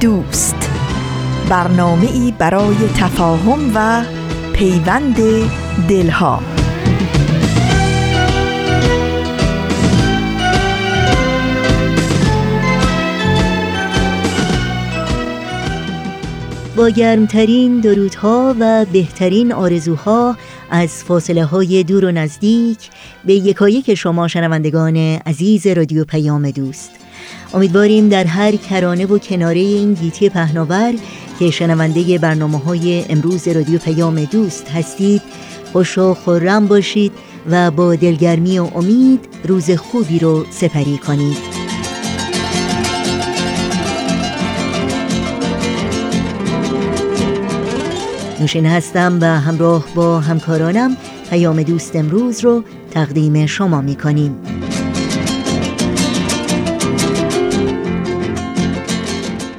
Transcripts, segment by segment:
دوست. برنامه ای برای تفاهم و پیوند دلها. با گرمترین درودها و بهترین آرزوها از فاصله های دور و نزدیک به یکایک شما شنوندگان عزیز رادیو پیام دوست. امیدواریم در هر کرانه و کناره این گیتی پهناور که شنونده برنامه های امروز رادیو پیام دوست هستید خوش و خورم باشید و با دلگرمی و امید روز خوبی رو سپری کنید. نوشین هستم و همراه با همکارانم پیام دوست امروز رو تقدیم شما می کنیم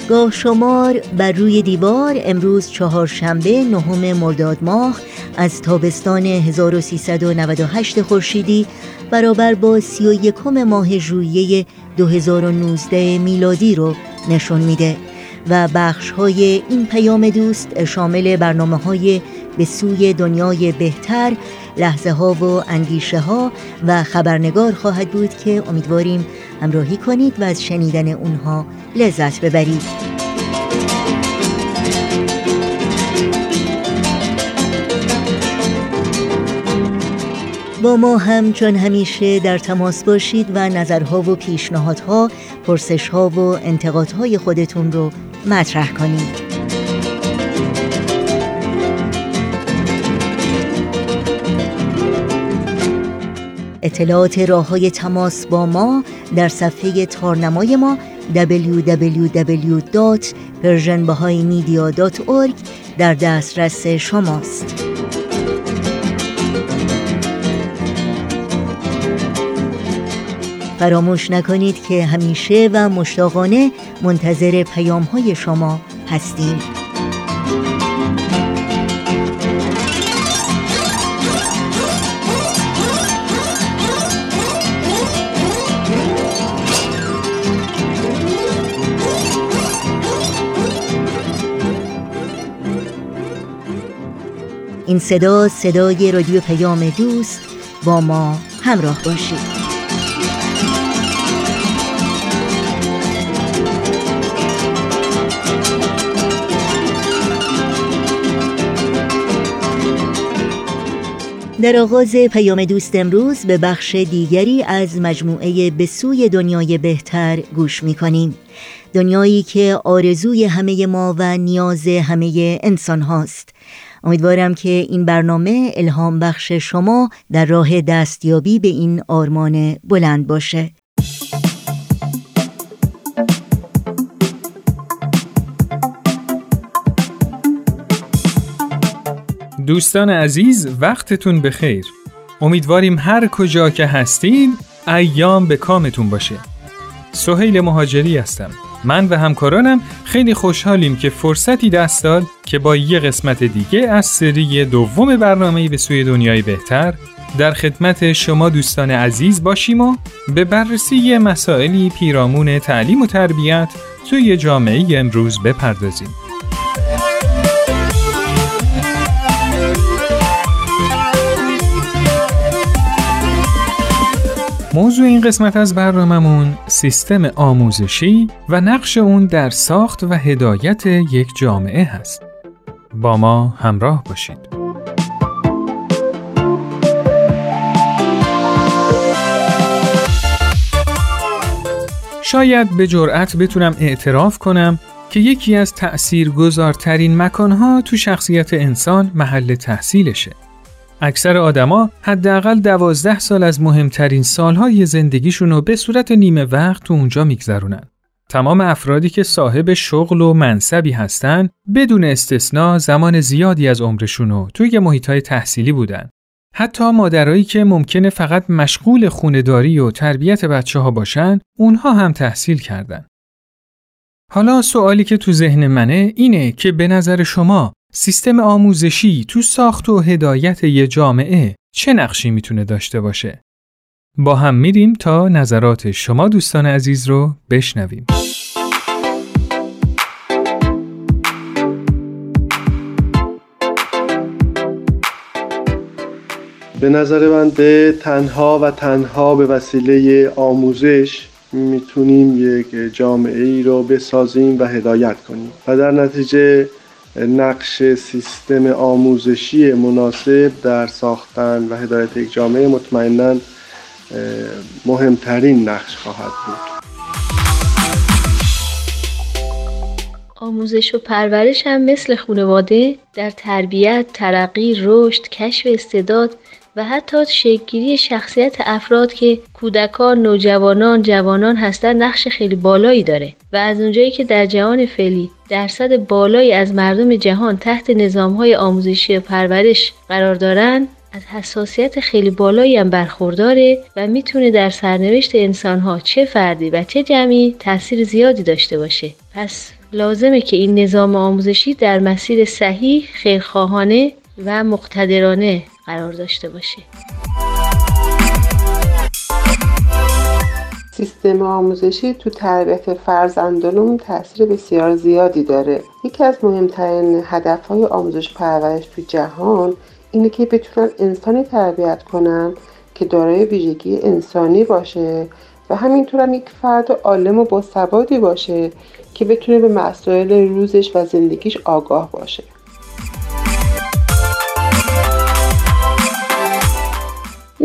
گاه شمار بر روی دیوار امروز چهارشنبه نهم مرداد ماه از تابستان 1398 خورشیدی برابر با سی و یکم ماه ژوئیه 2019 میلادی رو نشون میده و بخش های این پیام دوست شامل برنامه های به سوی دنیای بهتر لحظه ها و اندیشه ها و خبرنگار خواهد بود که امیدواریم همراهی کنید و از شنیدن اونها لذت ببرید با ما هم چون همیشه در تماس باشید و نظرها و پیشنهادها، پرسشها و انتقادهای خودتون رو مطرح کنید. اطلاعات راه های تماس با ما در صفحه تارنمای ما www.persianbahaimedia.org در دسترس شماست. فراموش نکنید که همیشه و مشتاقانه منتظر پیام های شما هستیم این صدا صدای رادیو پیام دوست با ما همراه باشید. در آغاز پیام دوست امروز به بخش دیگری از مجموعه به سوی دنیای بهتر گوش می کنیم دنیایی که آرزوی همه ما و نیاز همه انسان هاست امیدوارم که این برنامه الهام بخش شما در راه دستیابی به این آرمان بلند باشه. دوستان عزیز وقتتون بخیر. امیدواریم هر کجا که هستین ایام به کامتون باشه. سهیل مهاجری هستم. من و همکارانم خیلی خوشحالیم که فرصتی دست داد که با یه قسمت دیگه از سری دوم برنامه به سوی دنیای بهتر در خدمت شما دوستان عزیز باشیم و به بررسی مسائلی پیرامون تعلیم و تربیت توی جامعه امروز بپردازیم. موضوع این قسمت از برنامهمون سیستم آموزشی و نقش اون در ساخت و هدایت یک جامعه هست. با ما همراه باشید. شاید به جرأت بتونم اعتراف کنم که یکی از تأثیر گذارترین مکانها تو شخصیت انسان محل تحصیلشه. اکثر آدما حداقل دوازده سال از مهمترین سالهای زندگیشون رو به صورت نیمه وقت تو اونجا میگذرونن. تمام افرادی که صاحب شغل و منصبی هستن بدون استثنا زمان زیادی از عمرشون رو توی محیطهای تحصیلی بودن. حتی مادرایی که ممکنه فقط مشغول خونداری و تربیت بچه ها باشن، اونها هم تحصیل کردن. حالا سوالی که تو ذهن منه اینه که به نظر شما سیستم آموزشی تو ساخت و هدایت یه جامعه چه نقشی می‌تونه داشته باشه؟ با هم میریم تا نظرات شما دوستان عزیز رو بشنویم. به نظر من به تنها و تنها به وسیله آموزش می‌تونیم یک جامعه ای رو بسازیم و هدایت کنیم و در نتیجه نقش سیستم آموزشی مناسب در ساختن و هدایت یک جامعه مطمئنا مهمترین نقش خواهد بود. آموزش و پرورش هم مثل خانواده در تربیت، ترقی، رشد، کشف استعداد و حتی شکلگیری شخصیت افراد که کودکان، نوجوانان، جوانان هستند نقش خیلی بالایی داره. و از اونجایی که در جهان فعلی درصد بالایی از مردم جهان تحت نظامهای آموزشی و پرورش قرار دارند از حساسیت خیلی بالایی هم برخورداره و می‌تونه در سرنوشت انسانها چه فردی و چه جمعی تاثیر زیادی داشته باشه. پس لازمه که این نظام آموزشی در مسیر صحیح خیرخواهانه و مقتدرانه قرار داشته باشه. سیستم آموزشی تو تربیت فرزندانمون تاثیر بسیار زیادی داره. یکی از مهمترین هدفهای آموزش پرورش تو جهان اینه که بتونن انسانی تربیت کنن که دارای ویژگی انسانی باشه و همینطور هم یک فرد عالم و باثباتی باشه که بتونه به مسائل روزش و زندگیش آگاه باشه.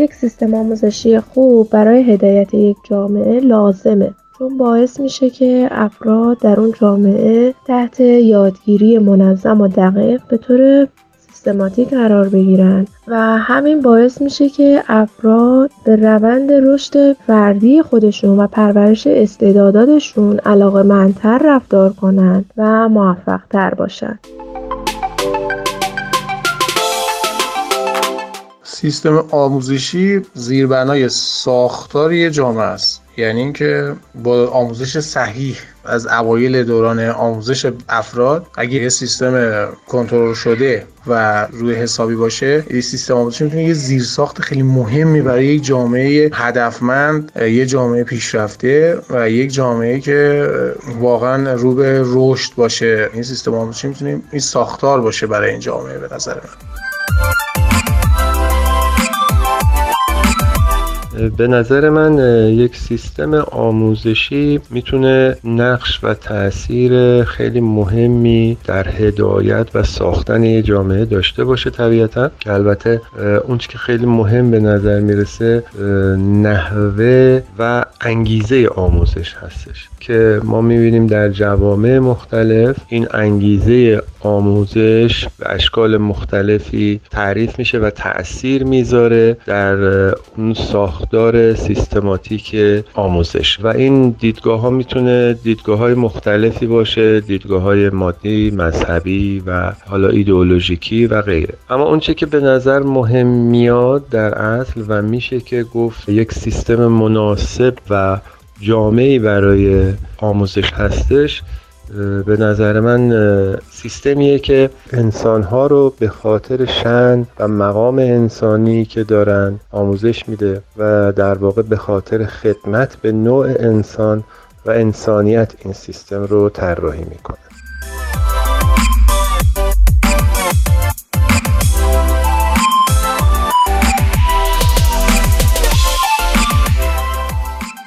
یک سیستم آموزشی خوب برای هدایت یک جامعه لازمه. چون باعث میشه که افراد در اون جامعه تحت یادگیری منظم و دقیق به طور سیستماتیک قرار بگیرن. و همین باعث میشه که افراد به روند رشد فردی خودشون و پرورش استعداداتشون علاقه منتر رفتار کنند و موفق تر سیستم آموزشی زیربنای ساختاری جامعه است. یعنی اینکه با آموزش صحیح از اوایل دوران آموزش افراد اگه یه سیستم کنترل شده و روی حسابی باشه یه سیستم آموزشی می‌تونه یه زیرساخت خیلی مهمی برای یک جامعه هدفمند یه جامعه پیشرفته و یک جامعه که واقعا رو به رشد باشه. این سیستم آموزشی می‌تونه این ساختار باشه برای این جامعه به نظر من. به نظر من یک سیستم آموزشی می‌تونه نقش و تاثیر خیلی مهمی در هدایت و ساختن یه جامعه داشته باشه طبیعتا. که البته اون که خیلی مهم به نظر می‌رسه نحوه و انگیزه آموزش هستش. که ما می‌بینیم در جوامع مختلف این انگیزه آموزش به اشکال مختلفی تعریف میشه و تاثیر می‌ذاره در اون ساختار سیستماتیک آموزش. و این دیدگاه ها می‌تونه دیدگاه های مختلفی باشه دیدگاه های مادی مذهبی و حالا ایدئولوژیکی و غیره. اما اونچه که به نظر مهم میاد در اصل و میشه که گفت یک سیستم مناسب و جامعی برای آموزش هستش به نظر من سیستمیه که انسانها رو به خاطر شن و مقام انسانی که دارن آموزش میده و در واقع به خاطر خدمت به نوع انسان و انسانیت این سیستم رو طراحی می‌کنه.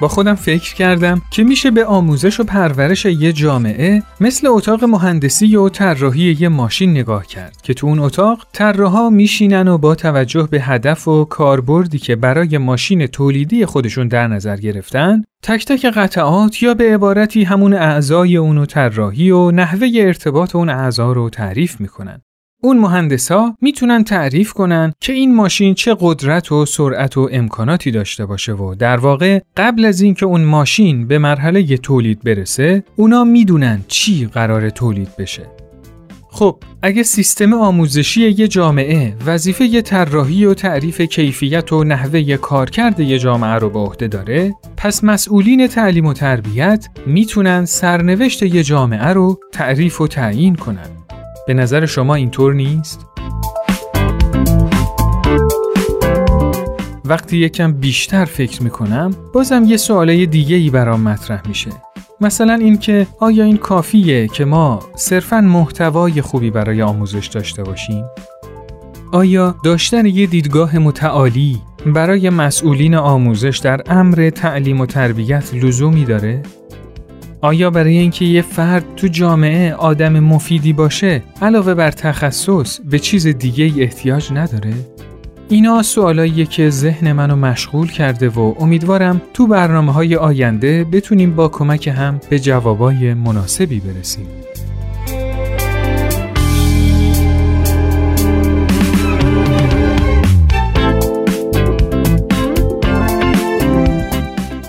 با خودم فکر کردم که میشه به آموزش و پرورش یه جامعه مثل اتاق مهندسی و طراحی یه ماشین نگاه کرد که تو اون اتاق طراحا میشینن و با توجه به هدف و کاربردی که برای ماشین تولیدی خودشون در نظر گرفتن تک تک قطعات یا به عبارتی همون اعضای اونو طراحی و نحوه ارتباط اون اعضا رو تعریف می‌کنن. اون مهندسا می‌تونن تعریف کنن که این ماشین چه قدرت و سرعت و امکاناتی داشته باشه و در واقع قبل از اینکه اون ماشین به مرحله تولید برسه اونا می‌دونن چی قرار تولید بشه. خب اگه سیستم آموزشی یه جامعه وظیفه طراحی و تعریف کیفیت و نحوه کارکرد یه جامعه رو به عهده داره پس مسئولین تعلیم و تربیت می‌تونن سرنوشت یه جامعه رو تعریف و تعیین کنن. به نظر شما اینطور نیست؟ وقتی یکم بیشتر فکر می‌کنم بازم یه سواله دیگه ای برام مطرح میشه مثلا اینکه آیا این کافیه که ما صرفا محتوای خوبی برای آموزش داشته باشیم؟ آیا داشتن یه دیدگاه متعالی برای مسئولین آموزش در امر تعلیم و تربیت لزومی داره؟ آیا برای اینکه یه فرد تو جامعه آدم مفیدی باشه علاوه بر تخصص به چیز دیگه ای احتیاج نداره؟ اینا سوالاییه که ذهن منو مشغول کرده و امیدوارم تو برنامه های آینده بتونیم با کمک هم به جوابای مناسبی برسیم.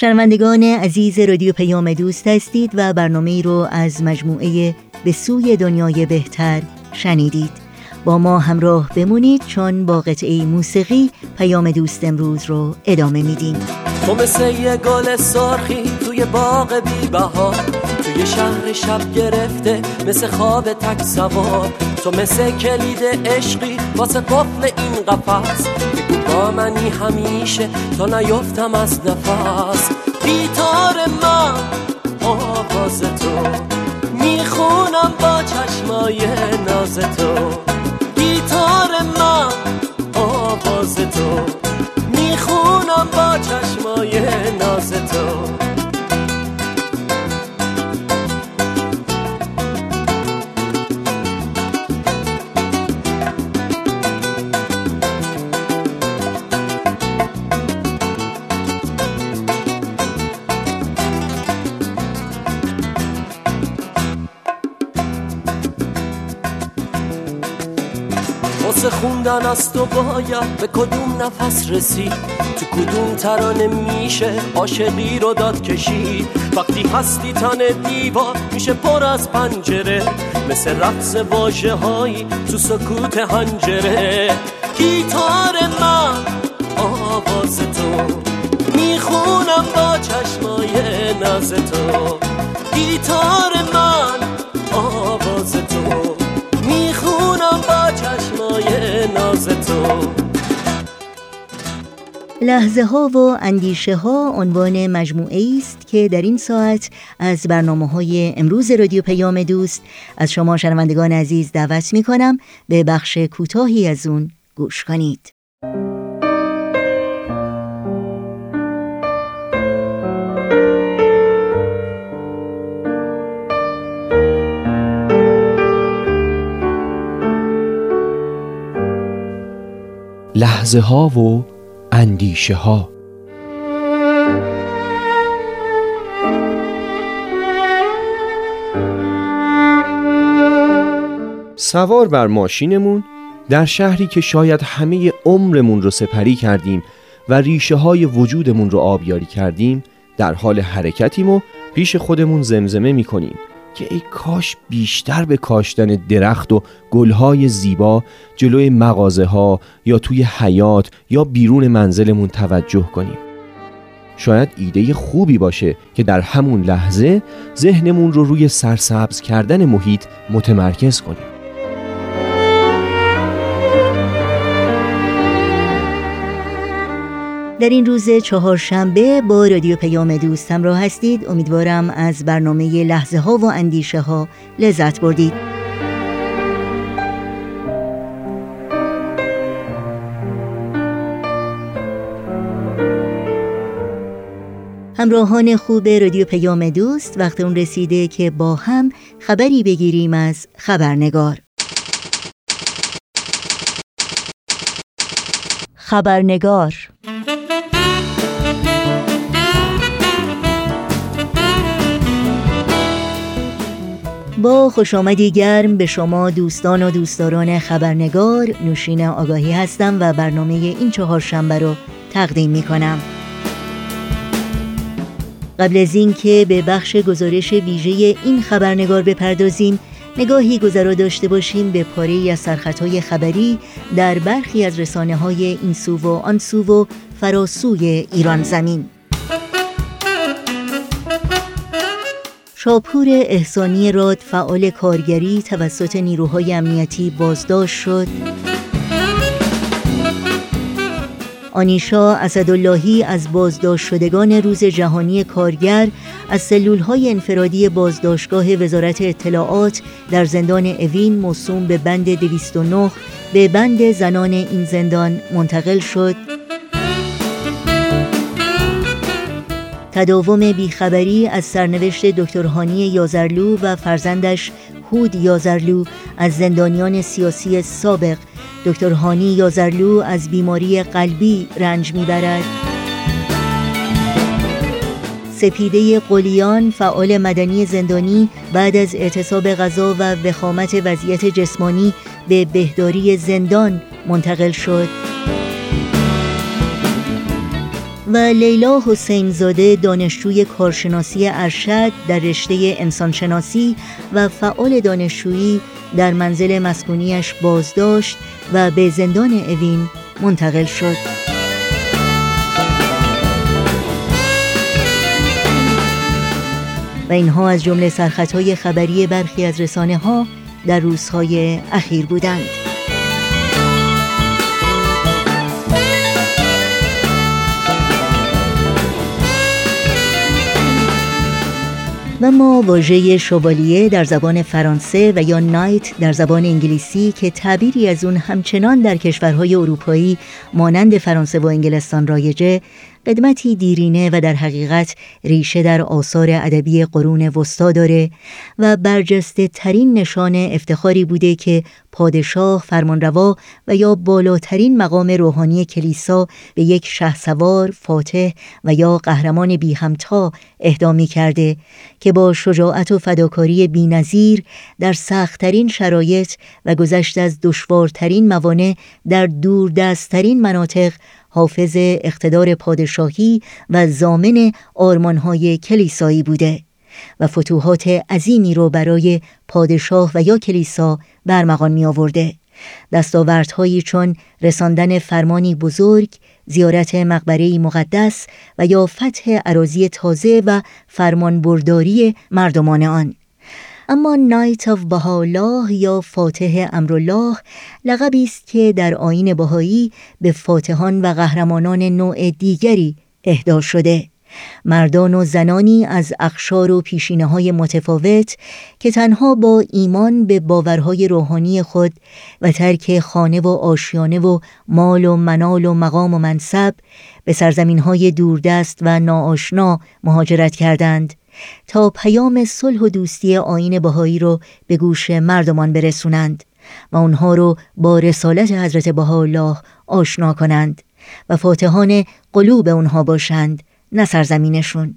شنوندگان عزیز رادیو پیام دوست هستید و برنامه رو از مجموعه به سوی دنیای بهتر شنیدید. با ما همراه بمونید چون با قطعه موسیقی پیام دوست امروز رو ادامه میدیم. تو مثل یه گل سرخی توی باغ بی بها توی شهر شب گرفته مثل خواب تک سوار. تو مثل کلید عشقی واسه قفل این قفص با منی همیشه تا نیفتم از نفس. گیتار من آواز تو. می‌خونم با چشمای ناز تو. گیتار من آواز تو. می‌خونم با چشمای ناز تو. خوندن از تو باید به کدوم نفس رسید تو کدوم ترانه میشه عاشقی رو داد کشید وقتی هستی تن دیوار میشه پر از پنجره. مثل رقص واجه هایی تو سکوت هنجره. گیتار من آواز تو می‌خونم با چشمای ناز تو. گیتار من لحظه ها و اندیشه ها عنوان مجموعه است که در این ساعت از برنامه های امروز رادیو پیام دوست از شما شنوندگان عزیز دعوت می کنم به بخش کوتاهی از اون گوش کنید. لحظه ها و اندیشه ها سوار بر ماشینمون در شهری که شاید همه عمرمون رو سپری کردیم و ریشه های وجودمون رو آبیاری کردیم در حال حرکتیم و پیش خودمون زمزمه می‌کنیم. که ای کاش بیشتر به کاشتن درخت و گلهای زیبا جلوی مغازه ها یا توی حیات یا بیرون منزلمون توجه کنیم. شاید ایده خوبی باشه که در همون لحظه ذهنمون رو روی سرسبز کردن محیط متمرکز کنیم. در این روز چهارشنبه با رادیو پیام دوست همراه هستید. امیدوارم از برنامه لحظه ها و اندیشه ها لذت بردید. همراهان خوب رادیو پیام دوست وقت اون رسیده که با هم خبری بگیریم از خبرنگار. خبرنگار. با خوش آمدی گرم به شما دوستان و دوستداران خبرنگار نوشین آگاهی هستم و برنامه این چهار شنبه رو تقدیم می کنم قبل از اینکه به بخش گزارش ویژه این خبرنگار بپردازیم نگاهی گذرا داشته باشیم به پاره از سرخطهای خبری در برخی از رسانه های این سو و آن سو و فراسوی ایران زمین. شاپور احسانی راد فعال کارگری توسط نیروهای امنیتی بازداشت شد. آنیشا اسداللهی از بازداشت شدگان روز جهانی کارگر از سلول های انفرادی بازداشتگاه وزارت اطلاعات در زندان اوین موسوم به بند 209 به بند زنان این زندان منتقل شد. تداوم بیخبری از سرنوشت دکتر هانی یازرلو و فرزندش هود یازرلو از زندانیان سیاسی سابق. دکتر هانی یازرلو از بیماری قلبی رنج می‌برد. سپیده قلیان فعال مدنی زندانی بعد از اعتصاب غذا و وخامت وضعیت جسمانی به بهداری زندان منتقل شد. و لیلا حسین زاده دانشجوی کارشناسی ارشد در رشته انسانشناسی و فعال دانشجویی در منزل مسکونیش بازداشت و به زندان اوین منتقل شد. و اینها از جمله سرخطهای خبری برخی از رسانه ها در روزهای اخیر بودند. و ما واژه شوالیه در زبان فرانسه و یا نایت در زبان انگلیسی که تعبیری از اون همچنان در کشورهای اروپایی مانند فرانسه و انگلستان رایجه قدمتی دیرینه و در حقیقت ریشه در آثار ادبی قرون وسطا داره و برجسته ترین نشان افتخاری بوده که پادشاه فرمانروا و یا بالاترین مقام روحانی کلیسا به یک شهسوار فاتح و یا قهرمان بی همتا اهدا کرده که با شجاعت و فداکاری بینظیر در سختترین شرایط و گذشت از دشوارترین موانع در دوردستترین مناطق حافظ اقتدار پادشاهی و زامن آرمانهای کلیسایی بوده و فتوحات عظیمی رو برای پادشاه و یا کلیسا برمغان می آورده دستاوردهایی چون رساندن فرمانی بزرگ زیارت مقبره مقدس و یا فتح عراضی تازه و فرمانبرداری مردمان آن. اما نایت آف بهاءالله یا فاتح امرالله لقبی است که در آین بهایی به فاتحان و قهرمانان نوع دیگری اهدا شده. مردان و زنانی از اخشار و پیشینه های متفاوت که تنها با ایمان به باورهای روحانی خود و ترک خانه و آشیانه و مال و منال و مقام و منصب به سرزمین های دوردست و ناآشنا مهاجرت کردند. تا پیام صلح و دوستی آین بهایی رو به گوش مردمان برسونند و اونها رو با رسالت حضرت بهاءالله آشنا کنند و فاتحان قلوب اونها باشند نه سرزمینشون.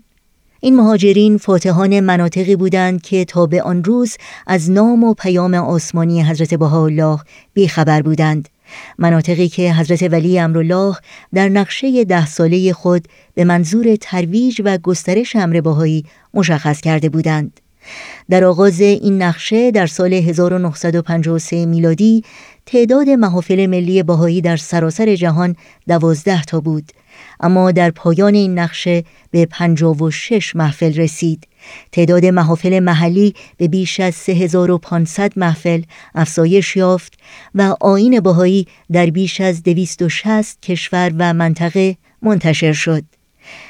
این مهاجرین فاتحان مناطقی بودند که تا به آن روز از نام و پیام آسمانی حضرت بهاءالله بیخبر بودند. مناطقی که حضرت ولی امرالله در نقشه ده ساله خود به منظور ترویج و گسترش امر باهایی مشخص کرده بودند. در آغاز این نقشه در سال 1953 میلادی تعداد محافل ملی باهایی در سراسر جهان دوازده تا بود اما در پایان این نقشه به 56 محفل رسید تعداد محافل محلی به بیش از 3500 محفل افزایش یافت و آین باهایی در بیش از 260 کشور و منطقه منتشر شد.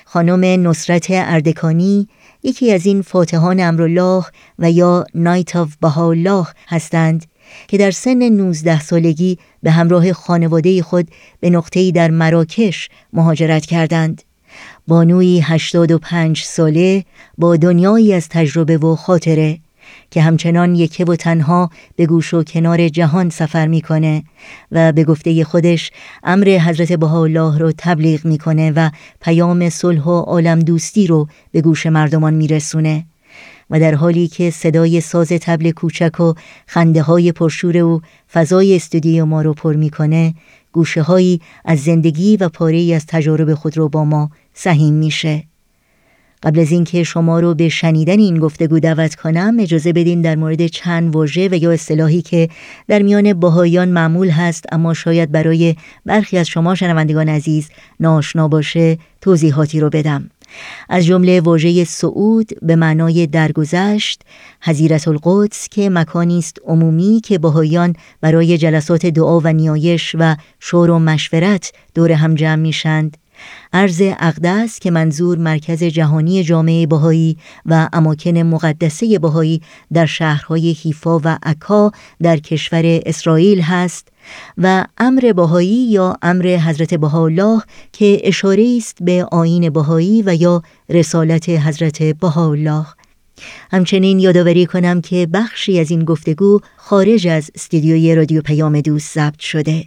خانم نصرت اردکانی یکی از این فاتحان امرالله و یا نایت آف بهاءالله هستند که در سن 19 سالگی به همراه خانواده خود به نقطه‌ای در مراکش مهاجرت کردند. بانوی 85 ساله با دنیایی از تجربه و خاطره که همچنان یکه و تنها به گوش و کنار جهان سفر می‌کنه و به گفته خودش امر حضرت بهاءالله رو تبلیغ می‌کنه و پیام صلح و عالم دوستی رو به گوش مردمان میرسونه و در حالی که صدای ساز تبل کوچک و خنده های پرشور او فضای استودیو ما رو پر می‌کنه گوشه هایی از زندگی و پاره از تجارب خود رو با ما سهیم میشه. قبل از اینکه شما رو به شنیدن این گفتگو دعوت کنم اجازه بدین در مورد چند واژه و یا اصطلاحی که در میان باهایان معمول هست اما شاید برای برخی از شما شنوندگان عزیز ناشنا باشه توضیحاتی رو بدم. از جمله واژه سعود به معنای درگذشت حضیرت القدس که مکانی است عمومی که باهایان برای جلسات دعا و نیایش و شور و مشورت دور هم جمع میشند عرض اقدس که منظور مرکز جهانی جامعه بهایی و اماکن مقدسه بهایی در شهرهای حیفا و عکا در کشور اسرائیل هست و امر بهایی یا امر حضرت بهاءالله که اشاره است به آین بهایی و یا رسالت حضرت بهاءالله همچنین یادآوری کنم که بخشی از این گفتگو خارج از استودیوی رادیو پیام دوست ضبط شده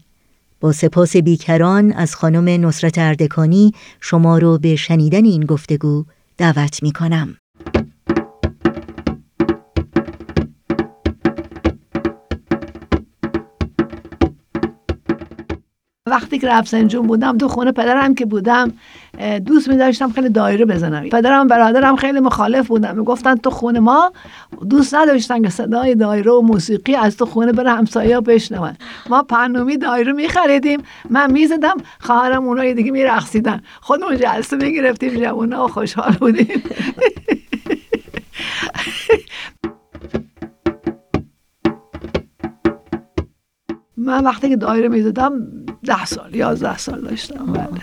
با سپاس بیکران از خانم نصرت اردکانی شما رو به شنیدن این گفتگو دعوت می کنم. وقتی که رفسنجون بودم تو خونه پدرم که بودم دوست می داشتم خیلی دایره بزنم. پدرم برادرم خیلی مخالف بودم می‌گفتن تو خونه ما دوست نداشتن که صدای دایره و موسیقی از تو خونه بره همسایه بشنون. ما پنومی دایره می خریدیم من می‌زدم خواهرم اونای دیگه میرقصیدن. خودمون جلسه می‌گرفتیم جوونا و خوشحال بودیم. من وقتی که دایره می‌زدم ده سال یازده سال داشتم بله.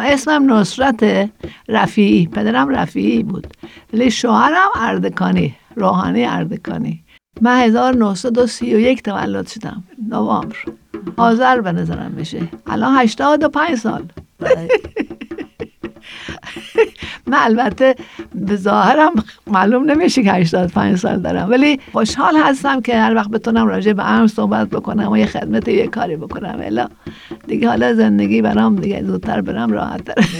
اسمم نصرت رفیعی پدرم رفیعی بود. ولی شوهرم اردکانی روحانی اردکانی. من 1931 تولد شدم نوامبر. آذر به نظرم میشه الان 85 سال. من البته به ظاهرم معلوم نمیشه که 85 سال دارم. ولی خوشحال هستم که هر وقت بتونم راجع به امر صحبت بکنم و یه خدمت یه کاری بکنم. الا دیگه حالا زندگی برام دیگه زودتر برم راحت داره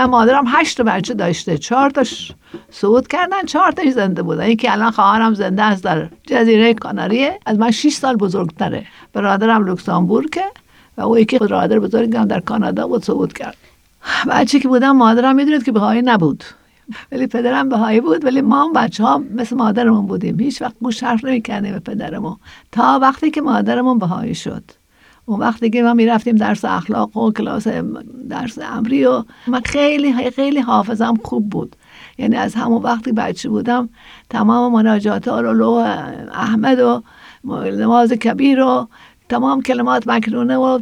من مادرم هشت بچه داشته چهار تاش صعود کردن چهار تاش زنده بودن. یکی الان خواهرم زنده است در جزیره کاناریه. از من 6 سال بزرگتره. برادرم لوکسامبورگه. او یکی برادر بزرگم در کانادا بود صعود کرد. بچه که بودم مادرم می‌دونید که بهایی نبود. ولی پدرم بهایی بود ولی ما هم بچه ها مثل مادرمون بودیم. هیچ وقت گوش حرف نمی‌کردیم به پدرمون. تا وقتی که مادرمون بهایی شد. اون وقتی که ما می‌رفتیم درس اخلاق و کلاس درس امری و من خیلی خیلی حافظم خوب بود. یعنی از همون وقتی بچه بودم تمام مناجات رو احمد و نماز کبیر و تمام کلمات مکنونه و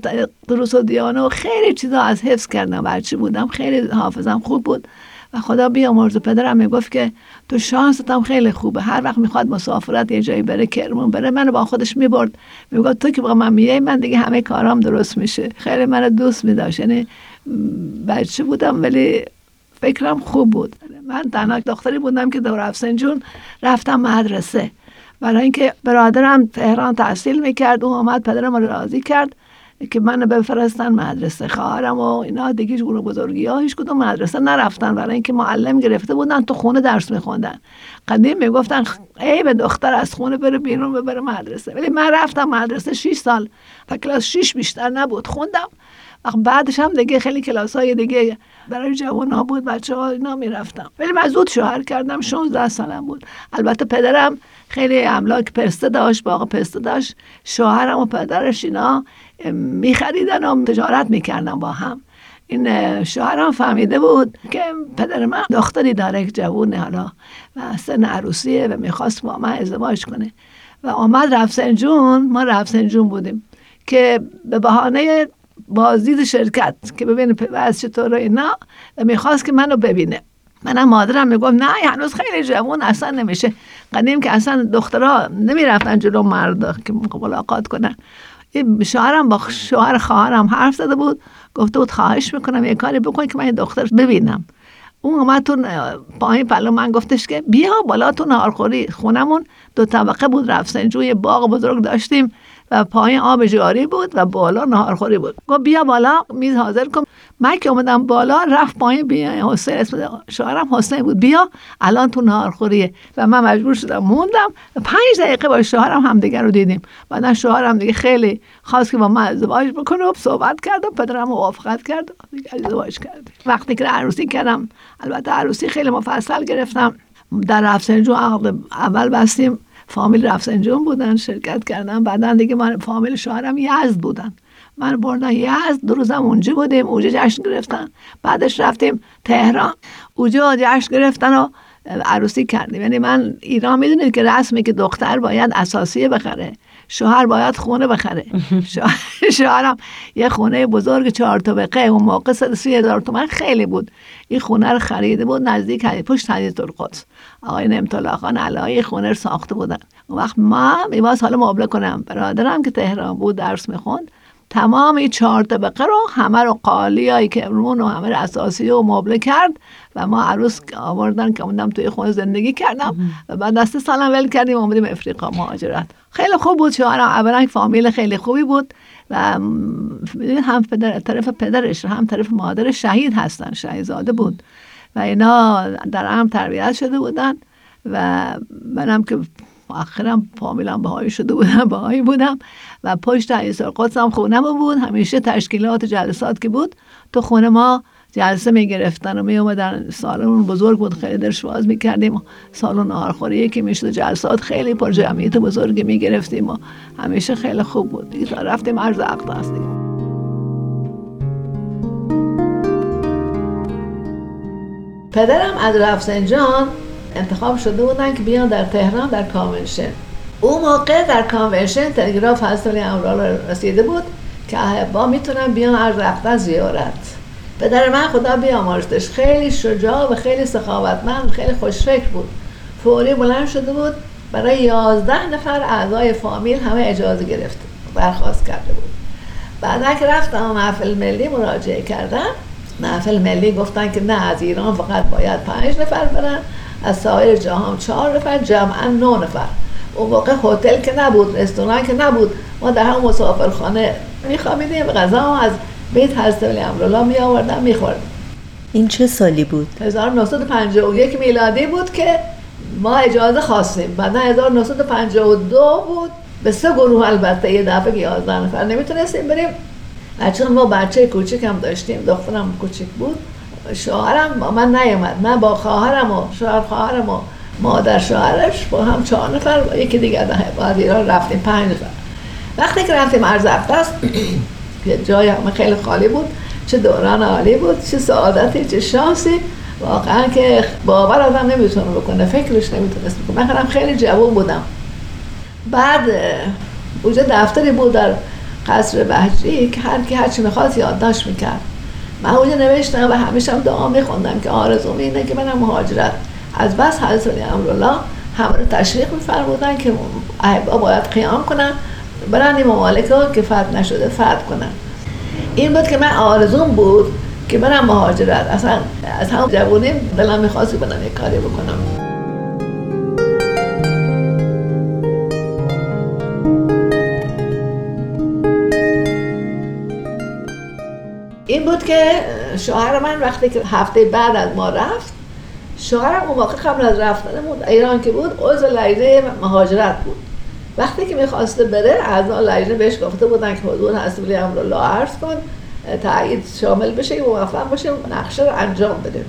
دروس و دیانه و خیلی چیزا از حفظ کردم. بچه بودم خیلی حافظم خوب بود. و خدا بیامرز و پدرم می‌گفت که تو شانست هم خیلی خوبه. هر وقت می‌خواد مسافرت یه جایی بره کرمون بره منو با خودش می‌برد. می‌گفت تو که با من میای من دیگه همه کارام درست میشه. خیلی منو دوست میداشت. یعنی بچه بودم؟ ولی فکرم خوب بود. من تنها دختری بودم که دور افسنجون رفتم مدرسه. برای اینکه برادرم تهران تحصیل می‌کرد اون آمد پدرم رو راضی کرد که من بفرستن مدرسه خواهرم و اینا. دیگه گروه بزرگی ها هیچ کدوم مدرسه نرفتن. برای اینکه معلم گرفته بودن تو خونه درس میخوندن. قدیم می‌گفتن ای به دختر از خونه بره بیرون ببره مدرسه. ولی من رفتم مدرسه 6 سال. تا کلاس 6 بیشتر نبود. خوندم. بعدش هم دیگه خیلی کلاس های دیگه برای جوان ها بود. بچه ها اینا می‌رفتم. ولی من زود شوهر کردم. 16 سالم بود. البته پدرم خیلی املاک پسته داشت باغ پسته داشت. شوهرم و پدرش اینا میخریدن و تجارت می‌کردن با هم. این شوهرم فهمیده بود که پدر من دختری داره که جوونه حالا و سن عروسیه و می‌خواست با من ازدواج کنه. و آمد رفسنجون ما رفسنجون بودیم که به بهانه بازدید شرکت که ببینه وضع چطور اینا و می‌خواست که منو ببینه. منم مادرم میگم نه هنوز خیلی جوان اصلا نمیشه. قدیم که اصلا دخترها نمی‌رفتن جلو مرد که ملاقات کنن. شوهرم با شوهر خواهرم حرف زده بود گفته بود خواهش می‌کنم یه کاری بکن که من یه دختر ببینم. اون اومد تو پایین پلو من گفتش که بیا بالا تو نهارخوری خونمون. دو طبقه بود رفسنجوی باغ بزرگ داشتیم. و پایین آب جاری بود و بالا نهارخوری بود. گفت بیا بالا میز حاضر کن. من که اومدم بالا رفت پایین بیا. حسین اسم شوهرم حسین بود. بیا. الان تو نهارخوریه و من مجبور شدم. موندم. و پنج دقیقه با شوهرم همدیگه رو دیدیم. بعدا شوهرم دیگه خیلی خواست که با من ازدواج بکنه. و صحبت کردم پدرم موافقت کرد. دیگه ازدواج کردیم. وقتی که عروسی کردم البته عروسی خیلی مفصل گرفتم. در رفسنجو اول بستیم. فامیل رفسنجون بودن شرکت کردن بعدا دیگه من فامیل شوهرم یزد بودن. من بردن یزد دو روزم اونجا بودیم اونجا جشن گرفتن. بعدش رفتیم تهران. اونجا جشن گرفتن و عروسی کردیم. یعنی من ایران می‌دونید که رسمی که دختر باید اساسیه بخره. شوهر باید خونه بخره. شوهرم یه خونه بزرگ چهار طبقه اون موقع سی هزار تومن خیلی بود. این خونه رو خریده بود نزدیک پشت حدیث القدس آقای نمتلا خان علایی خونه رو ساخته بودن. اون وقت ما میواز حالا مبله کنم. برادرم که تهران بود درس می‌خوند تمام این چهار طبقه رو همه رو قالی های کرمون و همه اساسی و مبله کرد و ما عروس آوردن که اومدم توی خونه زندگی کردم و بعد دست سالم ول کردیم اومدیم افریقا مهاجرت. خیلی خوب بود شوهرم. اولا فامیل خیلی خوبی بود و هم پدر طرف پدرش هم طرف مادر شهید هستن. شهیدزاده بود و اینا در هم تربیت شده بودن و منم که آخرم فامیلم بهایی شده بودم بهایی بودم و پشت عیسی قدس هم خونه بود. همیشه تشکیلات جلسات که بود تو خونه ما جلسه می گرفتن و می اومدن سالن بزرگ بود خیلی درش باز می کردیم سالن آرخوری که می‌شد جلسات خیلی پر جمعیت بزرگی می گرفتیم و همیشه خیلی خوب بود. دیگه رفتیم عرض اقداس پدرم از رفسنجان انتخاب شده بودن که بیان در تهران در کامنشن او موقع در کامنشن تلگراف حضرت امرال رسیده بود که احبا می‌تونن بیان از رفتن زیارت. پدر من خدا بیامرزش. خیلی شجاع و خیلی سخاوتمند خیلی خوشفکر بود. فوری بلند شده بود برای یازده نفر اعضای فامیل همه اجازه گرفته برخواست کرده بود. بعد که رفتم محفل ملی مراجعه کردم محفل ملی گفتن که نه از ایران فقط باید پنج نفر برن از سایر جهان چهار نفر جمعا نه نفر. اون موقع هتل که نبود رستوران که نبود ما در هم مسافرخانه میخوابیدیم غذا از بیت حضرت ولی امرالله می آوردن می این چه سالی بود؟ 1951 میلادی بود که ما اجازه خواستیم. بعد 1952 بود. به سه گروه البته یه دفعه که 11 نفر نمی‌تونستیم بریم. چون ما بچه کوچیک هم داشتیم دخترم کوچیک بود. شوهرم با من نیومد من با خواهرم و شوهر خواهرم و مادر شوهرش با هم چهار نفر با یکی دیگه بعد ایران رفتیم پنج نفر. وقتی که رفتیم ارز است جای همه خیلی خالی بود چه دوران عالی بود چه سعادتی چه شانسی. واقعا که باور آدم نمی‌تونه بکنه فکرش نمی‌تونست بکنه. من خیلی جوان بودم. بعد اونجا دفتری بود در قصر بهجی که هر کی هرچی می‌خواست یادداشت می‌کرد. من اونجا نوشتم و همیشه هم دعا میخوندم که آرزوم اینه که منم مهاجرت. از بس حضرت امرالله همه رو تشریق میفرمودن که احبا باید قیام کنن. برن این ممالک ها که فرد نشده فرد کنن. این بود که من آرزون بود که برم مهاجرت. اصلا از هم جوونیم دلم می‌خواستی برم یک کاری بکنم. این بود که شوهر من وقتی که هفته بعد از ما رفت شوهرم اون موقع قبل از رفتنمون ایران که بود عضو لجنه مهاجرت بود. وقتی که می‌خواسته بره اعضا لجنه بهش گفته بودن که حضور ولی امرالله عرض کن تایید شامل بشه و موفق باشه نقشه رو انجام بده.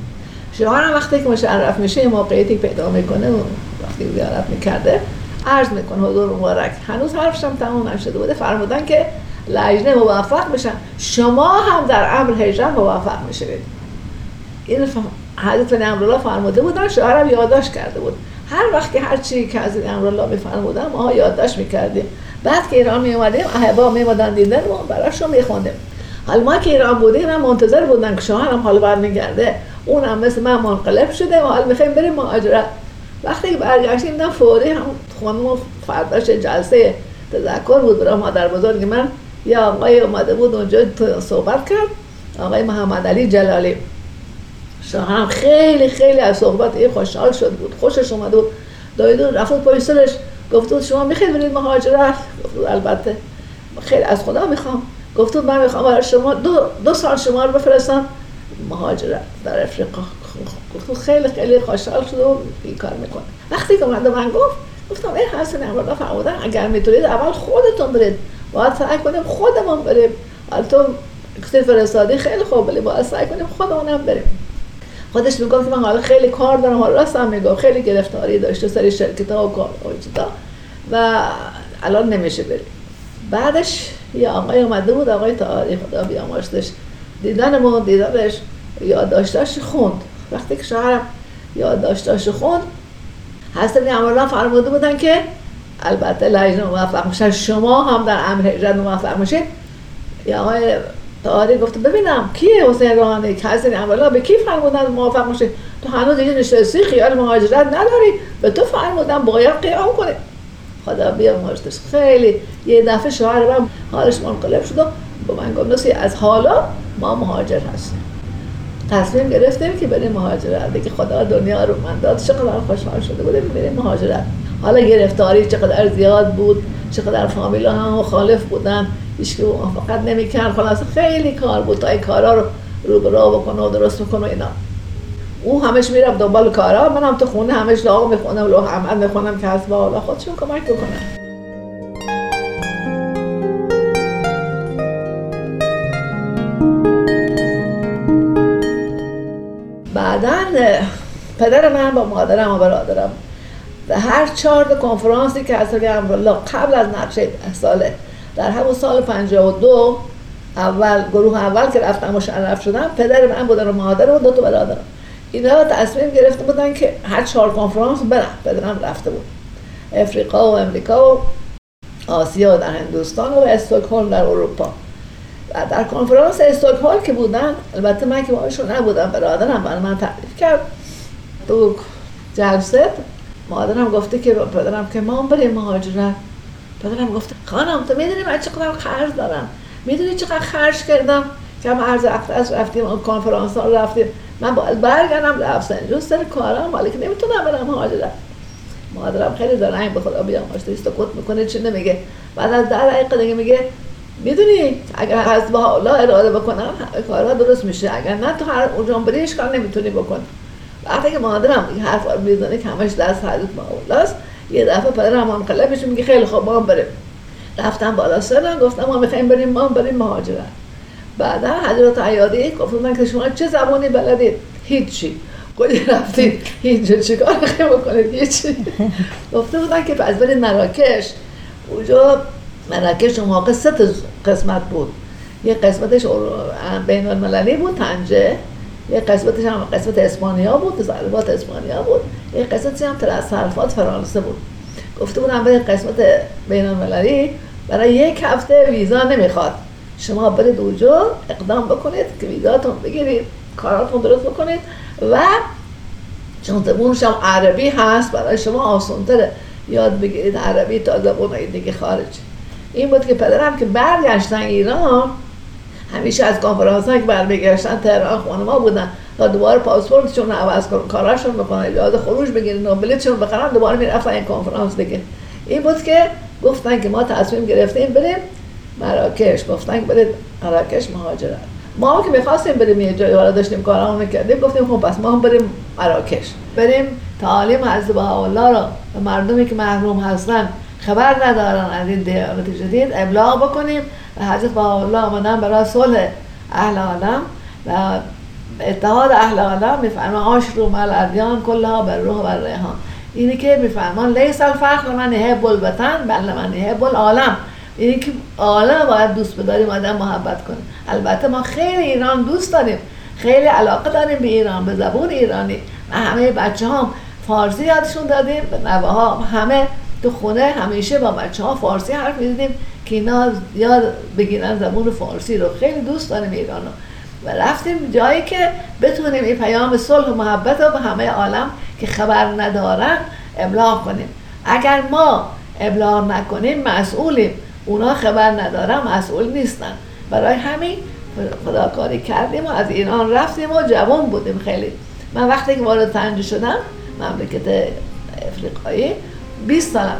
شوهرم وقتی که مشرف میشه موقعیتی پیدا می‌کنه و وقتی زیارت می‌کرده عرض می‌کنه حضور مبارک. هنوز حرفشم تمام نشده بوده فرمودن که لجنه موفق بشن. شما هم در امر هجرت موفق میشید این حضرت امرالله فرموده بودن شوهرم یادداشت کرده بود. هر وقت که هر چی که از امرالله میفرمودن ما یادداشت می‌کردیم. بعد که ایران می اومدیم احبا می اومدن دیدن ما براشون میخوندیم. حالا ما که ایران بودیم من منتظر بودن که شوهرم حالا برمیگرده. اونم مثل من منقلب شده و حال می‌خوایم بریم مهاجرت. وقتی که برگشتیم دیدم فوری هم خانم فرداش جلسه تذکر بود برای مادر بزرگ من. یه آقای اومده بود اونجا صحبت کرد آقای محمد علی جلالی. شاهم خیلی خیلی از صحبت این خوشحال شد بود خوشش اومده بود. دایدون رفت پای سرش گفت شما می‌خواید برید مهاجرت؟ گفت البته. خیلی از خدا می‌خوام. گفت من می‌خوام برای شما دو, دو سال شما رو بفرستم مهاجرت در افریقا. گفت خیلی خیلی خوشحال شد و این کار می‌کنه. وقتی که من من گفت گفتم این حسن امروز فرمودن اگر می‌تونید اول خودتون برید. باید سعی کنیم خودمون بریم. تو فرستادی خیلی خوب ولی باید سعی کنیم خودمونم بریم. خودش می‌گفت من حالا خیلی کار دارم حالا راست هم می‌گفت. خیلی گرفتاری داشته سری شرکت ها و کار و و الان نمیشه بریم. بعدش یه آقای اومده بود آقای تاریخ خدا بیامرزش. دیدن ما دیدنش یادداشتاش خوند. وقتی که شوهرم یادداشتاش خوند حضرت امرالله فرموده بودن که البته لجنه موفق میشن. شما هم در امر هجرت موفق میشید یا آقای تاری گفت ببینم کیه حسین روحانی که حضرت امرالله به کی فرمودن موفق میشه تو هنوز دیگه نشستی خیال مهاجرت نداری. به تو فرمودن باید قیام کنی. خدا بیا مرشدش خیلی. یه دفعه شوهر من حالش منقلب شد و با من گفت از حالا ما مهاجر هستیم. تصمیم گرفتیم که بریم مهاجرت. دیگه خدا دنیا رو من داد. چقدر خوشحال شده بودیم بریم مهاجرت. حالا گرفتاری چقدر زیاد بود چقدر فامیل هم مخالف بودن. هیچ که موافقت نمی‌کرد. خلاص خیلی کار بود تا این کارا رو رو به راه بکنه و درست بکنه اینا. او همش میرم دنبال کارا. منم تو خونه همش دعا می‌خونم لوح احمد می‌خونم که از با خودشون کمک بکنم بعدا پدر من با مادرم و برادرم هر چهار کنفرانسی که امرالله قبل از نقشه ساله در همون سال 52 اول گروه اول که رفتم مشرف شدم پدر من بودن و مادرم و دو تا برادرم اینا تصمیم گرفته بودن که هر چهار کنفرانس برن. پدرم رفته بود. افریقا و امریکا و آسیا و در هندوستان و استکهلم در اروپا. و در کنفرانس استکهلم که بودن البته من که باهاشون نبودم برادرم برای من تعریف کرد. تو جلسه مادرم گفته که پدرم که ما بریم مهاجرت. پدرم گفته خانم تو می‌دونی من چقدر خرج دارم؟ می‌دونی چقدر خرج کردم؟ که هم عرض از رفتیم کنفرانس ها رفتیم. من باید برگردم رفت سنجون سر کارم ولی که نمی‌تونم برم مهاجرت مادرم خیلی دارم به خدا بیامرزته است کت می‌کنه چی نمیگه. بعد از ده دقیقه دیگه میگه می‌دونی اگر از با الله اراده بکنم کارها درست میشه. اگر نه تو هر اونجا بری کار نمی‌تونی بکنی وقتی که مادرم این حرف رو می‌زنه که همش دست حضرت با یه دفعه پدرم هم قلبش میگه خیلی خوب ما بریم رفتم بالا سرم گفتم ما می‌خوایم بریم ما بریم مهاجرت بعدا حضرت عیادی گفتن که شما چه زبانی بلدید هیچی. کلی رفتید اینجا چیکار می‌خوایم بکنید هیچی. گفته بودن که پس برید مراکش. اونجا مراکش اون موقع سه قسمت بود. یه قسمتش بین المللی بود تنجه یه قسمتش هم قسمت اسپانیا بود ضربات اسپانیا بود. یه قسمتش هم تصرفات فرانسه بود. گفته بودم به قسمت بین المللی برای یک هفته ویزا نمی‌خواد. شما برید اونجا اقدام بکنید که ویزاتون بگیرید کاراتون درست بکنید و چون زبونش هم عربی هست برای شما آسانتره یاد بگیرید عربی تا زبون دیگه خارجی این بود که پدرم که برگشتن ایران همیشه از کنفرانس که برمیگشتن تهران خونه ما بودن. تا دوباره پاسپورتشون عوض کنن کاراشون بکنن. یاد خروج بگیرن و بلیتشون بخرن دوباره می‌رفتن این کنفرانس دیگه. این بود که گفتن که ما تصمیم گرفتیم بریم مراکش. گفتن برید مراکش مهاجرت. ما هم که می‌خواستیم بریم یه جایی حالا داشتیم کارامون کردیم گفتیم خب پس ما هم بریم مراکش. بریم تعالیم حضرت الله را به مردمی که محروم هستن خبر ندارن از این دیانت جدید. ابلاغ بکنیم. و حضرت الله آمدن برای صلح اهل عالم. و اتحاد اهل عالم میفرمان آشرو مال ادیان کلها بر روح و ریحان. اینی که میفرمان لیس الفخر من یحب الوطن بل من یحب العالم. اینی که عالم باید دوست بداریم آدم محبت کنیم. البته ما خیلی ایران دوست داریم. خیلی علاقه داریم به ایران به زبون ایرانی. و همه بچه هم فارسی یادشون دادیم. به نوه ها همه تو خونه همیشه با بچه ها فارسی حرف می‌زدیم که اینا یاد بگیرن زبون فارسی رو. خیلی دوست داریم ایران رو و رفتیم جایی که بتونیم این پیام صلح و محبت رو به همه عالم که خبر ندارن ابلاغ کنیم. اگر ما ابلاغ نکنیم مسئولیم. اونا خبر ندارن مسئول نیستن. برای همین خداکاری کردیم و از ایران رفتیم و جوان بودیم خیلی. من وقتی که وارد تنجه شدم مملکت افریقایی 20 سالم.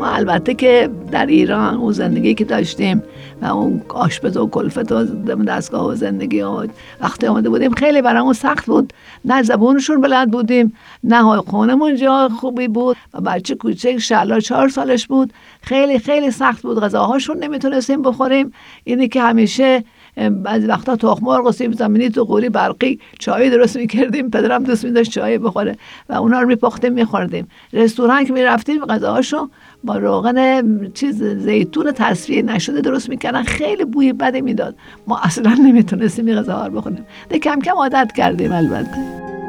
ما البته که در ایران اون زندگی که داشتیم و اون آشپز و کلفت و دستگاه و زندگی و وقتی آمده بودیم خیلی برامون سخت بود. نه زبونشون بلد بودیم نه خونمون جا خوبی بود و بچه کوچک شلا چهار سالش بود. خیلی خیلی سخت بود. غذاهاشون نمی‌تونستیم بخوریم. اینی که همیشه بعضی وقتا تخم مرغ و سیب زمینی تو قوری برقی چای درست می‌کردیم پدرم دوست میداشت چای بخوره و اونا رو میپختیم میخوردیم. رستوران که می‌رفتیم غذاهاشو با روغن چیز زیتون تصفیه نشده درست می‌کردن. خیلی بوی بدی می‌داد. ما اصلا نمی‌تونستیم این غذاها رو بخوریم ده کم کم عادت کردیم البته.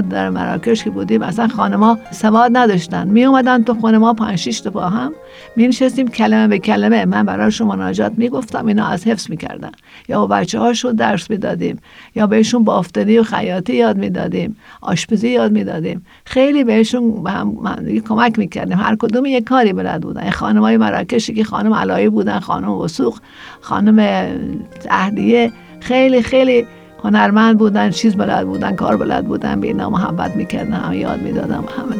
در مراکش که بودیم. اصلا خانما سواد نداشتن. می اومدن تو خونه ما پنج شش تا با هم می نشستیم کلمه به کلمه. من براشون مناجات می‌گفتم اینا از حفظ می‌کردن یا با بچه هاشون درس می‌دادیم یا بهشون بافتنی و خیاطی یاد می‌دادیم آشپزی یاد می‌دادیم خیلی بهشون به هم کمک می‌کردیم هر کدوم یک کاری بلد بودن. خانمای مراکشی که خانم علایی بودن خانم وسوق خانم اهدیه خیلی خیلی هنرمند بودن چیز بلد بودن کار بلد بودن به اینا محبت می‌کردن همه یاد می‌دادم همه.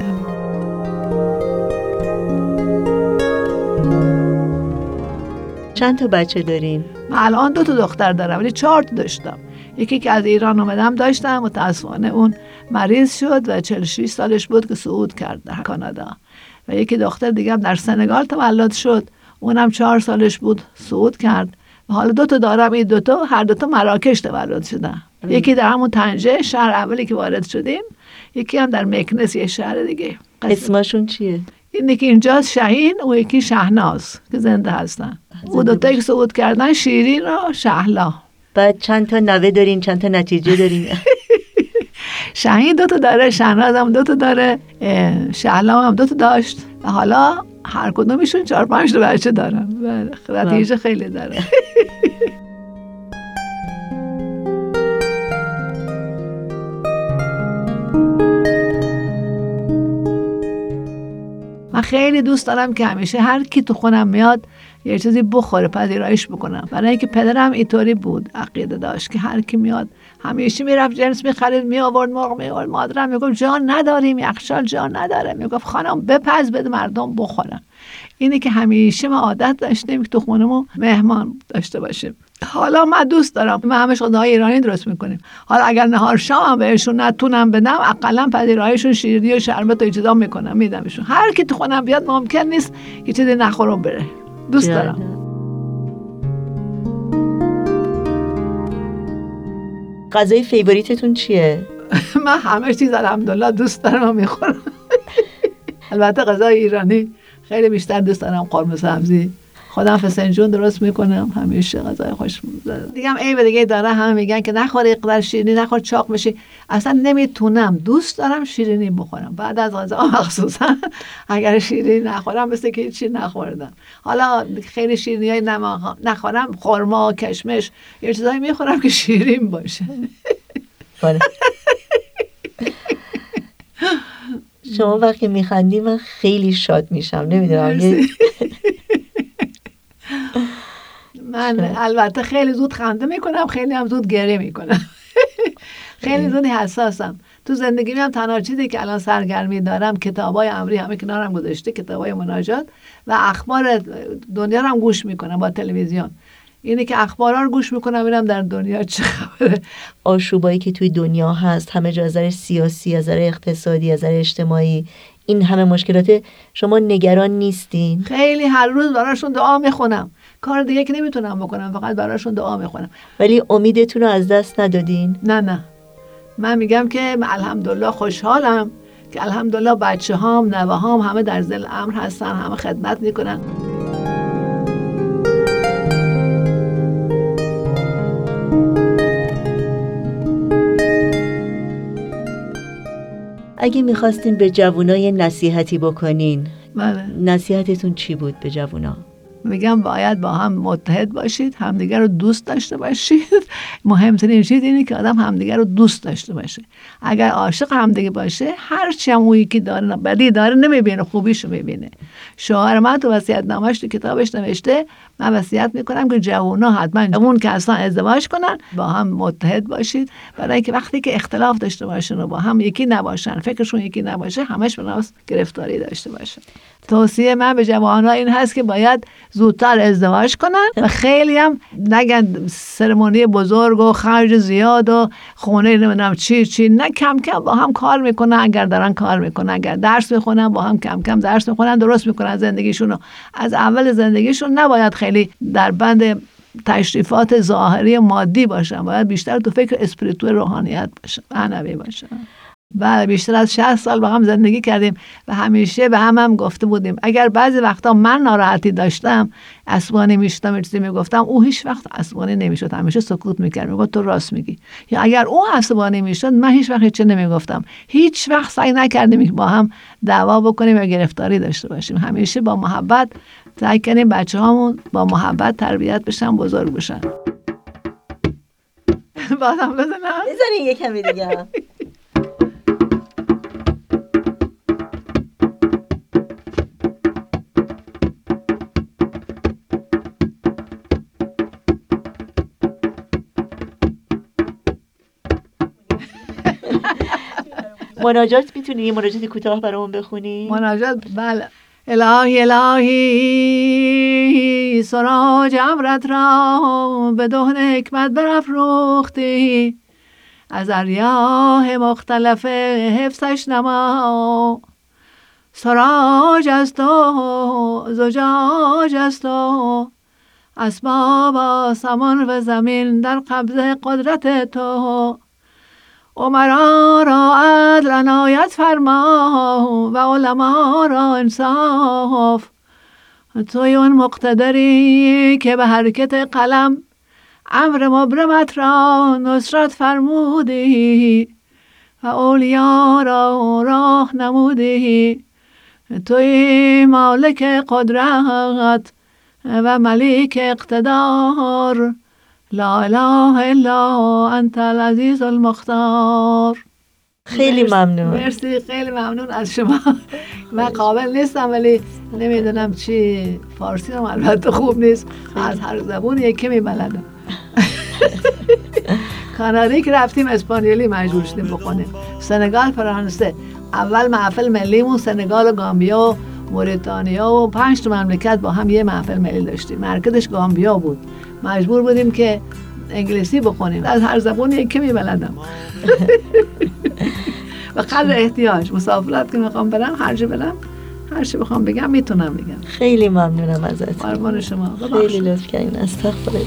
چند تا بچه دارین؟ من الان دو تا دختر دارم ولی چهار تا داشتم. یکی که از ایران اومدم داشتم متاسفانه اون مریض شد و 46 سالش بود که صعود کرد در کانادا. و یکی دختر دیگه در سنگال تولد شد. اونم چهار سالش بود صعود کرد. حالا دو تا دارم این دو تا هر دو تا مراکش تولد شدن. یکی در همون تنجه شهر اولی که وارد شدیم یکی هم در مکنس یه شهر دیگه. اسمشون چیه؟ این که اینجاست شهین و یکی شهناز که زنده هستن. او دو تا صعود کردن شیرین و شهلا. بعد چند تا نوه دارین چند تا نتیجه دارین؟ شهین دو تا داره شهناز هم دو تا داره شهلا هم دو تا داشت. و حالا هر کدومشون چهار پنج تا بچه دارن. بله نتیجه خیلی داره من خیلی دوست دارم که همیشه هر کی تو خونم میاد یه چیزی بخوره پذیرایش بکنم. برای اینکه پدرم اینطوری بود عقیده داشت که هر کی میاد همیشه می‌رفت جنس می‌خرید می آورد مرغ می آورد مادرم می‌گفت جان نداریم یخچال جان نداره. می‌گفت خانم بپز بده مردم بخورن. اینه که همیشه ما عادت داشتیم که تو خونمون مهمان داشته باشیم. حالا من دوست دارم. ما همش غذاهای ایرانی درست می‌کنیم. حالا اگر نهار شام هم بهشون نتونم بدم اقلا پذیرایشون شیرینی و شربت و اجدا می‌کنم میدمشون. هر کی تو خونم بیاد ممکن نیست یه چیزی نخورم بره. دوست دارم. غذای فیوریتتون چیه؟ من همه چیز الحمدلله دوست دارم می‌خورم. البته غذای ایرانی خیلی بیشتر دوست دارم قرمه سبزی. خودم فسنجون درست می‌کنم. همیشه غذای خوش دیگه هم عیب دیگه داره همه میگن که نخور اقدر شیرینی نخور چاق بشی. اصلا نمی‌تونم. دوست دارم شیرینی بخورم. بعد از غذا مخصوصا اگر شیرینی نخورم مثل که چی نخوردم. حالا خیلی شیرینی های نخورم خورما کشمش یه چیزایی می‌خورم که شیرین باشه. بله. شما وقتی میخندی من خیلی شاد میشم. نمی‌دونم من البته خیلی زود خنده می‌کنم خیلی هم زود گریه می‌کنم. خیلی زود حساسم. تو زندگی هم تنها چیزی که الان سرگرمی دارم کتابای امری همه کنارم گذاشته کتابای مناجات و اخبار دنیا رو هم گوش می‌کنم با تلویزیون. اینه که اخبارا رو گوش می‌کنم ببینم در دنیا چه خبره. آشوبایی که توی دنیا هست همه جا از سیاسی از اقتصادی از اجتماعی این همه مشکلات شما نگران نیستین؟ خیلی هر روز براشون دعا می‌خونم. کار دیگه که نمی‌تونم بکنم فقط براشون دعا می‌خونم. ولی امیدتون رو از دست ندادین؟ نه نه. من میگم که الحمدلله خوشحالم که الحمدلله بچه هام نوه هام همه در زل امر هستن همه خدمت می‌کنن. اگه می‌خواستین به جوونای نصیحتی بکنین بله. نصیحتتون چی بود به جوونا؟ میگم باید با هم متحد باشید همدیگر رو دوست داشته باشید. مهمترین چیز اینه که آدم همدیگر رو دوست داشته باشه. اگر عاشق همدیگه باشه هرچی هم اون یکی داره بدی داره نمی‌بینه خوبیشو می‌بینه. شوهر من تو وصیت نامش تو کتابش نوشته من وصیت می‌کنم که جوونا حتما اون که اصلا ازدواج کنن با هم متحد باشید. برای اینکه وقتی که اختلاف داشته باشن و با هم یکی نباشن فکرشون یکی نباشه همش به گرفتاری داشته باشن. توصیه من به جوانها این هست که باید زودتر ازدواج کنن و خیلی هم نگن سرمونی بزرگ و خرج زیاد و خونه نمی‌دونم چی چی. نه کم کم با هم کار می‌کنن. اگر دارن کار می‌کنن اگر درس می‌خونن با هم کم کم درس می‌خونن درست می‌کنن زندگیشون از اول زندگیشون نباید خیلی در بند تشریفات ظاهری مادی باشن. باید بیشتر تو فکر اسپریتو روحانیت باشن معنوی باشن. و بیشتر از 60 سال با هم زندگی کردیم و همیشه به هم هم گفته بودیم. اگر بعضی وقتا من ناراحتی داشتم اسبانی می‌شدم چیزی می‌گفتم او هیچ وقت اسبانی نمی‌شد همیشه سکوت می‌کرد می‌گفت تو راست میگی. یا اگر او عصبانی می‌شد من هیچ وقت چه نمی‌گفتم. هیچ وقت سعی نکردیم با هم دعوا بکنیم و گرفتاری داشته باشیم. همیشه با محبت سعی کنیم بچه هامون با محبت تربیت بشن بزرگ بشن. بازم بزنم. بزنین یه کمی دیگه. مناجات می‌تونی؟ یه مناجات کوتاه برامون بخونی؟ مناجات؟ بله. الهی الهی سراج امرت را به دهن حکمت برافروختی. از اریاه مختلف حفظش نما. سراج از تو زجاج از تو اسباب آسمان و زمین در قبضه قدرت تو. عمرا را عدل عنایت فرما و علما را انصاف. توی اون مقتدری که به حرکت قلم امر مبرمت را نصرت فرمودی و اولیا را راه نمودی. توی مالک قدرت و ملیک اقتدار. لا اله الا انت العزیز المختار. خیلی ممنون. مرسی خیلی ممنون از شما. من قابل نیستم ولی نمی‌دونم چی. فارسی هم البته خوب نیست. از هر زبون یکی میبلدم. کانادی که رفتیم اسپانیولی مجبور شدیم بخونیم. سنگال فرانسه. اول محفل ملیمون سنگال و گامبیا و موریتانیا و پنج تا مملکت با هم یه محفل ملی داشتیم. مرکزش گامبیا بود. مجبور بودیم که انگلیسی بخونیم. از هر زبون یکی میبلدم. و قدر احتیاج مسافرت که می‌خوام برم هر جا برم هر چی بخوام بگم می‌تونم بگم. خیلی ممنونم ازت قربان شما. خیلی لطف کردین استغفرالله.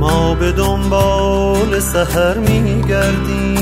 ما به دنبال سحر میگردیم.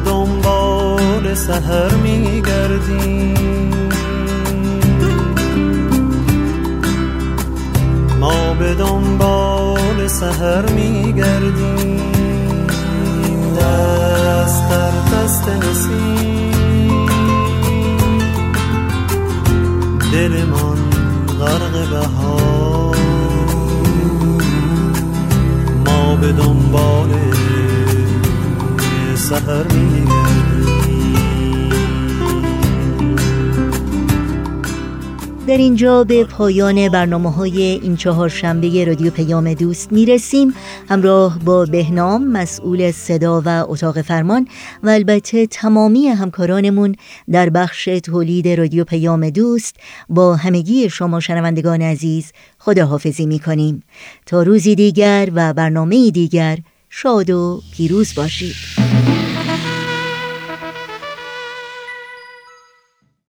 دنبال سحر میگردیم. ما به دنبال سحر میگردیم. دست در دست نسیم. دل من غرق بهار. ما به دنبال سحر در اینجا به پایان برنامه های این چهار شنبه رادیو پیام دوست می‌رسیم. همراه با بهنام مسئول صدا و اتاق فرمان و البته تمامی همکارانمون در بخش تولید رادیو پیام دوست با همگی شما شنوندگان عزیز خداحافظی می‌کنیم. تا روزی دیگر و برنامه دیگر شاد و پیروز باشید.